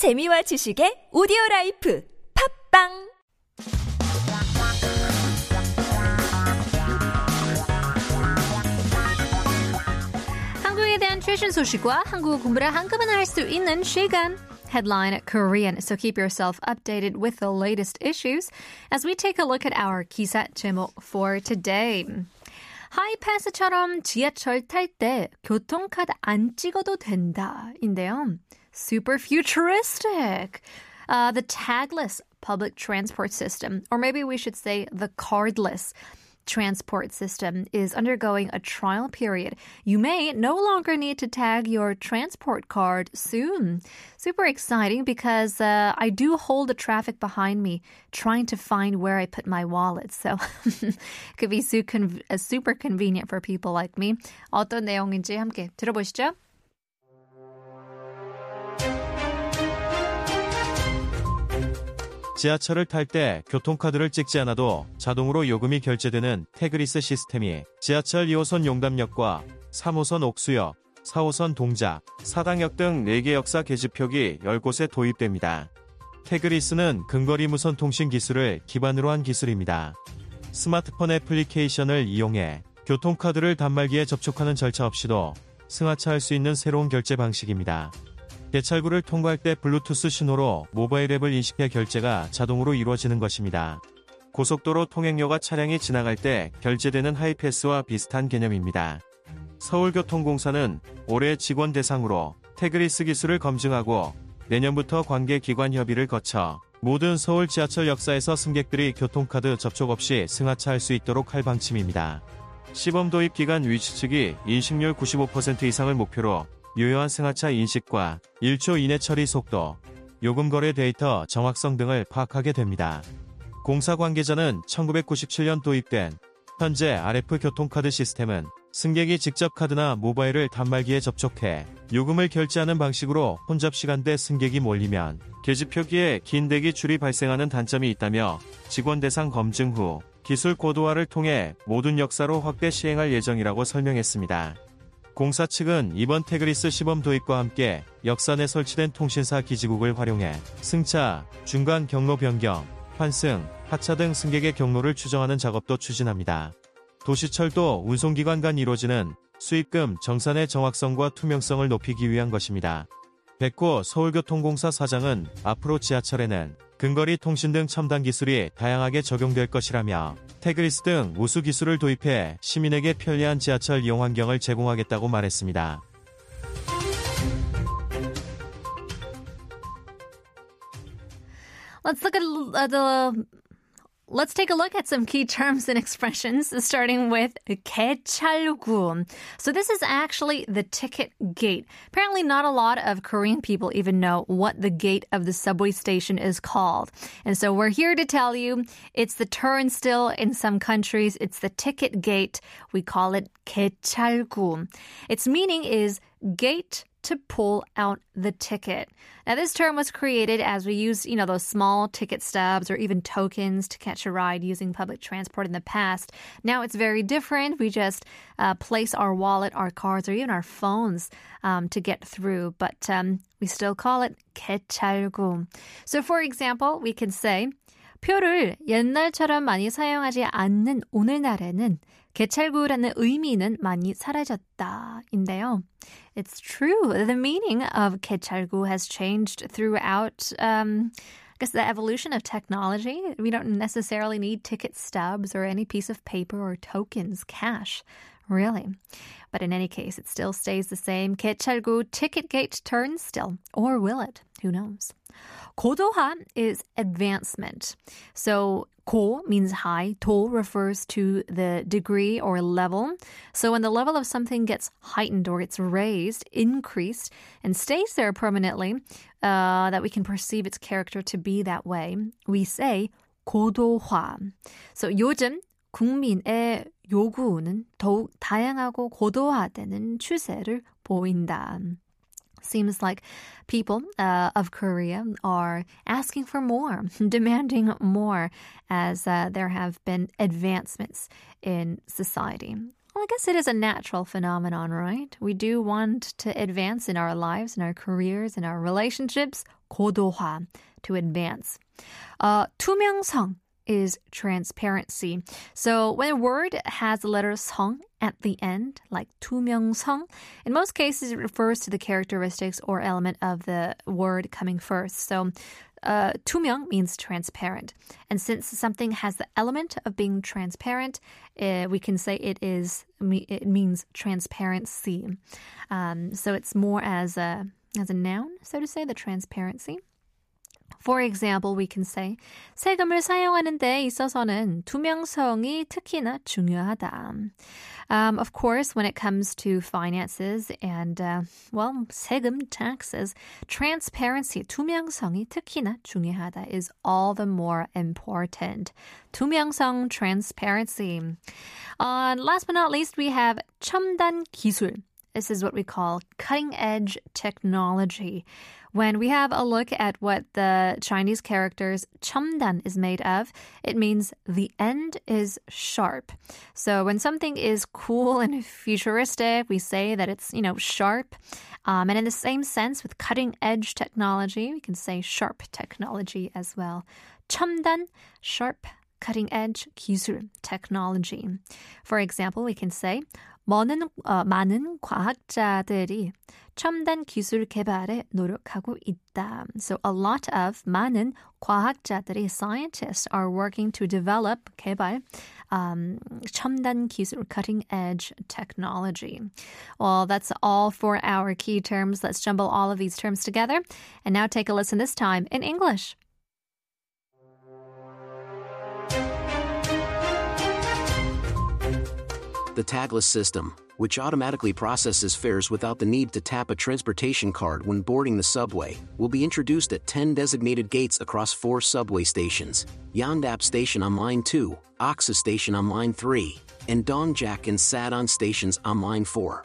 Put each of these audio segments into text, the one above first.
재미와 지식의 오디오 라이프 팝빵 한국에 대한 최신 소식과 한국 공부를 한꺼번에 할 수 있는 시간. Headline Korean. So keep yourself updated with the latest issues as we take a look at our 기사 제목 for today. 하이패스처럼 지하철 탈 때 교통카드 안 찍어도 된다인데요. Super futuristic. Uh, the tagless public transport system, or maybe we should say the cardless transport system is undergoing a trial period. You may no longer need to tag your transport card soon. Super exciting because uh, I do hold the traffic behind me trying to find where I put my wallet. So it could be su- con- uh, super convenient for people like me. 어떤 내용인지 함께 들어보시죠. 지하철을 탈 때 교통카드를 찍지 않아도 자동으로 요금이 결제되는 태그리스 시스템이 지하철 2호선 용담역과 3호선 옥수역, 4호선 동작, 사당역 등 4개 역사 계집표기 10곳에 도입됩니다. 태그리스는 근거리 무선 통신 기술을 기반으로 한 기술입니다. 스마트폰 애플리케이션을 이용해 교통카드를 단말기에 접촉하는 절차 없이도 승하차할 수 있는 새로운 결제 방식입니다. 개찰구를 통과할 때 블루투스 신호로 모바일 앱을 인식해 결제가 자동으로 이루어지는 것입니다. 고속도로 통행료가 차량이 지나갈 때 결제되는 하이패스와 비슷한 개념입니다. 서울교통공사는 올해 직원 대상으로 태그리스 기술을 검증하고 내년부터 관계 기관 협의를 거쳐 모든 서울 지하철 역사에서 승객들이 교통카드 접촉 없이 승하차할 수 있도록 할 방침입니다. 시범 도입 기간 위치 측이 인식률 95% 이상을 목표로 유효한 승하차 인식과 1초 이내 처리 속도, 요금 거래 데이터 정확성 등을 파악하게 됩니다. 공사 관계자는 1997년 도입된 현재 RF 교통카드 시스템은 승객이 직접 카드나 모바일을 단말기에 접촉해 요금을 결제하는 방식으로 혼잡 시간대 승객이 몰리면 계집표기에 긴 대기 줄이 발생하는 단점이 있다며 직원 대상 검증 후 기술 고도화를 통해 모든 역사로 확대 시행할 예정이라고 설명했습니다. 공사 측은 이번 태그리스 시범 도입과 함께 내 설치된 통신사 기지국을 활용해 승차, 중간 경로 변경, 환승, 하차 등 승객의 경로를 추정하는 작업도 추진합니다. 도시철도 운송기관 간 이루어지는 수입금 정산의 정확성과 투명성을 높이기 위한 것입니다. 백호 서울교통공사 사장은 앞으로 지하철에는 근거리 통신 등 첨단 기술이 다양하게 적용될 것이라며 태그리스 등 우수 기술을 도입해 시민에게 편리한 지하철 이용 환경을 제공하겠다고 말했습니다. Let's. Let's take a look at some key terms and expressions, starting with 개찰구. So this is actually the ticket gate. Apparently, not a lot of Korean people even know what the gate of the subway station is called. And so we're here to tell you it's the turnstile in some countries. It's the ticket gate. We call it 개찰구. Its meaning is gate to pull out the ticket. Now, this term was created as we used, you know, those small ticket stubs or even tokens to catch a ride using public transport in the past. Now it's very different. We just uh, place our wallet, our cards, or even our phones um, to get through, but um, we still call it 개찰구. So, for example, we can say 표를 옛날처럼 많이 사용하지 않는 오늘날에는 개찰구라는 의미는 많이 사라졌다인데요. It's true. The meaning of kechargu has changed throughout. Um, I guess the evolution of technology. We don't necessarily need ticket stubs or any piece of paper or tokens, cash, really. But in any case, it still stays the same. Kechargu ticket gate turns still, Or will it? Who knows? 고도화 is advancement. So 고 means high. 도 refers to the degree or level. So when the level of something gets heightened or it's raised, increased, and stays there permanently, uh, that we can perceive its character to be that way, we say 고도화. So 요즘 국민의 요구는 더욱 다양하고 고도화되는 추세를 보인다. Seems like people uh, of Korea are asking for more, demanding more, as uh, there have been advancements in society. Well, I guess it is a natural phenomenon, right? We do want to advance in our lives, in our careers, in our relationships. 고도화, to advance. Uh, 투명성 is transparency. So when a word has the letter 성 at the end, like 투명성, in most cases it refers to the characteristics or element of the word coming first. So uh, 투명 means transparent. And since something has the element of being transparent, uh, we can say it is it means transparency. Um, so it's more as a as a noun, so to say, the transparency. For example, we can say 세금을 사용하는 데 있어서는 투명성이 특히나 중요하다. Um, of course, when it comes to finances and uh, well, 세금 taxes, transparency, 투명성이 특히나 중요하다 is all the more important. 투명성, transparency. Uh, last but not least, we have 첨단 기술. This is what we call cutting edge technology. When we have a look at what the Chinese characters 첨단 is made of, it means the end is sharp. So when something is cool and futuristic, we say that it's, you know, sharp. Um, and in the same sense, with cutting edge technology, we can say sharp technology as well. 첨단, sharp, cutting edge 기술, technology. For example, we can say 많은, 어, 많은 과학자들이 첨단 기술 개발에 노력하고 있다. So a lot of 많은 과학자들이 scientists are working to develop 개발 um, 첨단 기술 cutting edge technology. Well, that's all for our key terms. Let's jumble all of these terms together and now take a listen this time in English. The tagless system, which automatically processes fares without the need to tap a transportation card when boarding the subway, will be introduced at 10 designated gates across four subway stations Yongdap Station on Line 2, Oksu Station on Line 3, and Dongjak and Sadang stations on Line 4.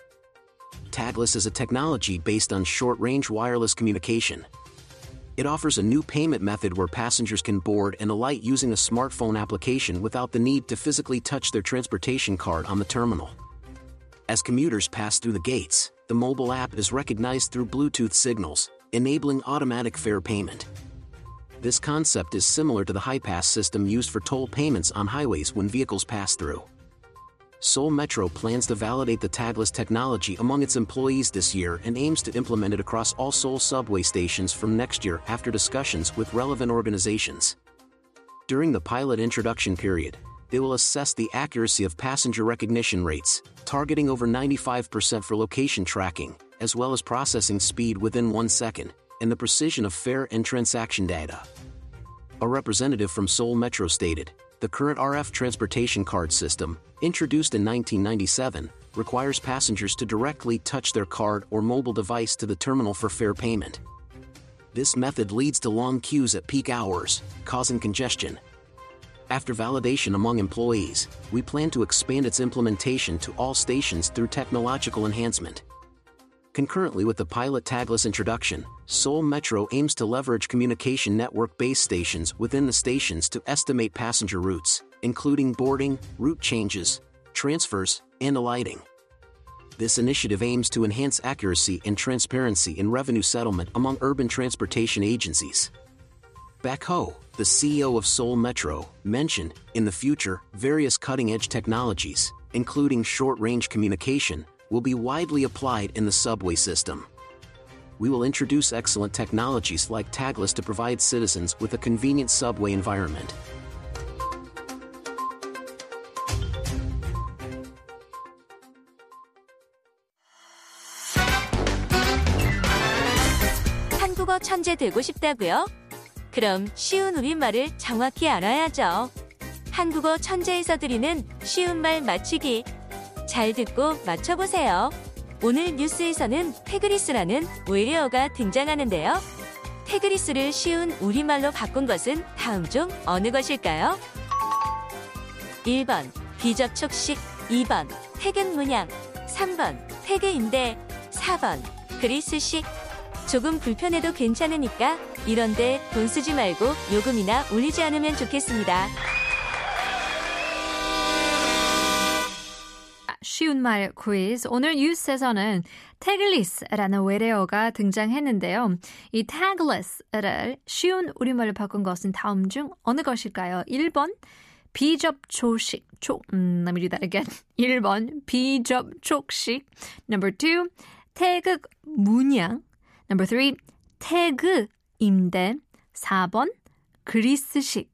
Tagless is a technology based on short range wireless communication. It offers a new payment method where passengers can board and alight using a smartphone application without the need to physically touch their transportation card on the terminal. As commuters pass through the gates, the mobile app is recognized through Bluetooth signals, enabling automatic fare payment. This concept is similar to the HiPass system used for toll payments on highways when vehicles pass through. Seoul Metro plans to validate the tagless technology among its employees this year and aims to implement it across all Seoul subway stations from next year after discussions with relevant organizations. During the pilot introduction period, they will assess the accuracy of passenger recognition rates, targeting over 95% for location tracking, as well as processing speed within one second, and the precision of fare and transaction data. A representative from Seoul Metro stated, the current RF transportation card system, introduced in 1997, requires passengers to directly touch their card or mobile device to the terminal for fare payment. This method leads to long queues at peak hours, causing congestion. After validation among employees, we plan to expand its implementation to all stations through technological enhancement. Concurrently with the pilot tagless introduction, Seoul Metro aims to leverage communication network base stations within the stations to estimate passenger routes, including boarding, route changes, transfers, and alighting. This initiative aims to enhance accuracy and transparency in revenue settlement among urban transportation agencies. Baek Ho, the CEO of Seoul Metro, mentioned, in the future, various cutting edge technologies, including short range communication, will be widely applied in the subway system. We will introduce excellent technologies like tagless to provide citizens with a convenient subway environment. 한국어 천재 되고 싶다고요? 그럼 쉬운 우리말을 정확히 알아야죠. 한국어 천재에서 드리는 쉬운 말 맞추기. 잘 듣고 맞춰보세요. 오늘 뉴스에서는 태그리스라는 외래어가 등장하는데요. 태그리스를 쉬운 우리말로 바꾼 것은 다음 중 어느 것일까요? 1번 비접촉식 2번 퇴근 문양 3번 태그인데 4번 그리스식 조금 불편해도 괜찮으니까 이런데 돈 쓰지 말고 요금이나 올리지 않으면 좋겠습니다. 쉬운 말 퀴즈. 오늘 뉴스에서는 tagless라는 외래어가 등장했는데요. 이 tagless를 쉬운 우리말로 바꾼 것은 다음 중 어느 것일까요? 1번 비접촉식. 초, 음, let me do that again. 1번 비접촉식. Number 2 태극 문양. Number 3 태그 임대. 4번 그리스식.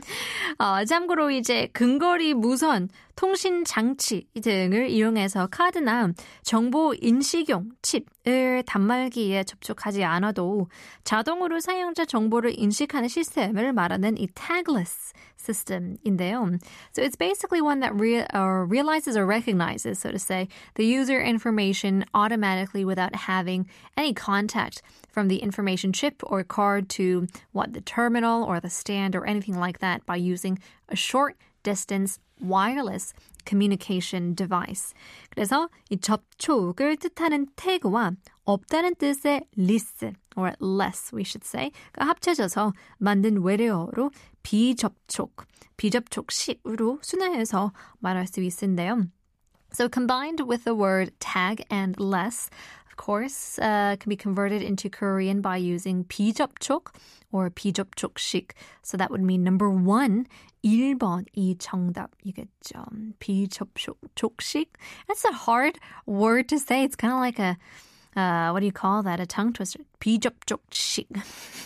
어, 참고로 이제 근거리 무선 통신 장치 등을 이용해서 카드나 정보 인식용 칩을 단말기에 접촉하지 않아도 자동으로 사용자 정보를 인식하는 시스템을 말하는 이 tagless system인데요. So it's basically one that re- uh, realizes or recognizes, so to say, the user information automatically without having any contact from the information chip or card to what the terminal or the stand or anything like that by using a short distance wireless communication device. 그래서 이 접촉을 뜻하는 태그와 없다는 뜻의 less or less we should say 가 합쳐져서 만든 외래어로 비접촉, 비접촉식으로 순화해서 말할 수 있는데요. So combined with the word tag and less, course, uh, can be converted into Korean by using 비접촉 or 비접촉식. So that would mean number one, 1번이 정답이겠죠. 비접촉식. That's a hard word to say. It's kind of like a uh, what do you call that? A tongue twister. 비접촉식.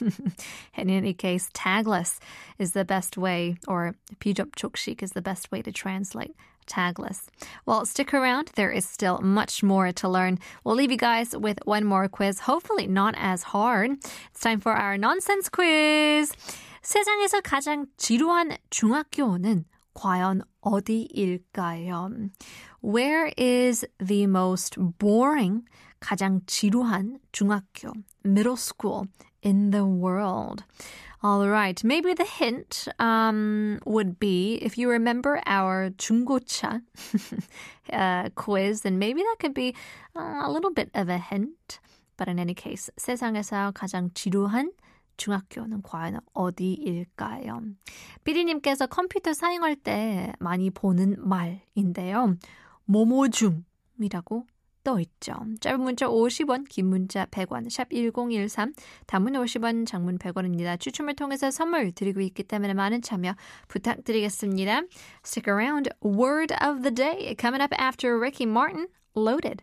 In any case, tagless is the best way, or 비접촉식 is the best way to translate tagless. Well, stick around. There is still much more to learn. We'll leave you guys with one more quiz, hopefully not as hard. It's time for our nonsense quiz. 세상에서 가장 지루한 중학교는 과연 어디일까요? Where is the most boring, 가장 지루한 중학교, middle school in the world? All right, maybe the hint um, would be if you remember our 중고차 uh, quiz, then maybe that could be uh, a little bit of a hint. But in any case, 세상에서 가장 지루한 중학교는 과연 어디일까요? 삐리님께서 컴퓨터 사용할 때 많이 보는 말인데요. 모모중이라고 떠 있죠. 짧은 문자 50원, 긴 문자 100원, 샵 1013, 단문 50원, 장문 100원입니다. 추첨을 통해서 선물 드리고 있기 때문에 많은 참여 부탁드리겠습니다. Stick around. Word of the day coming up after Ricky Martin, Loaded.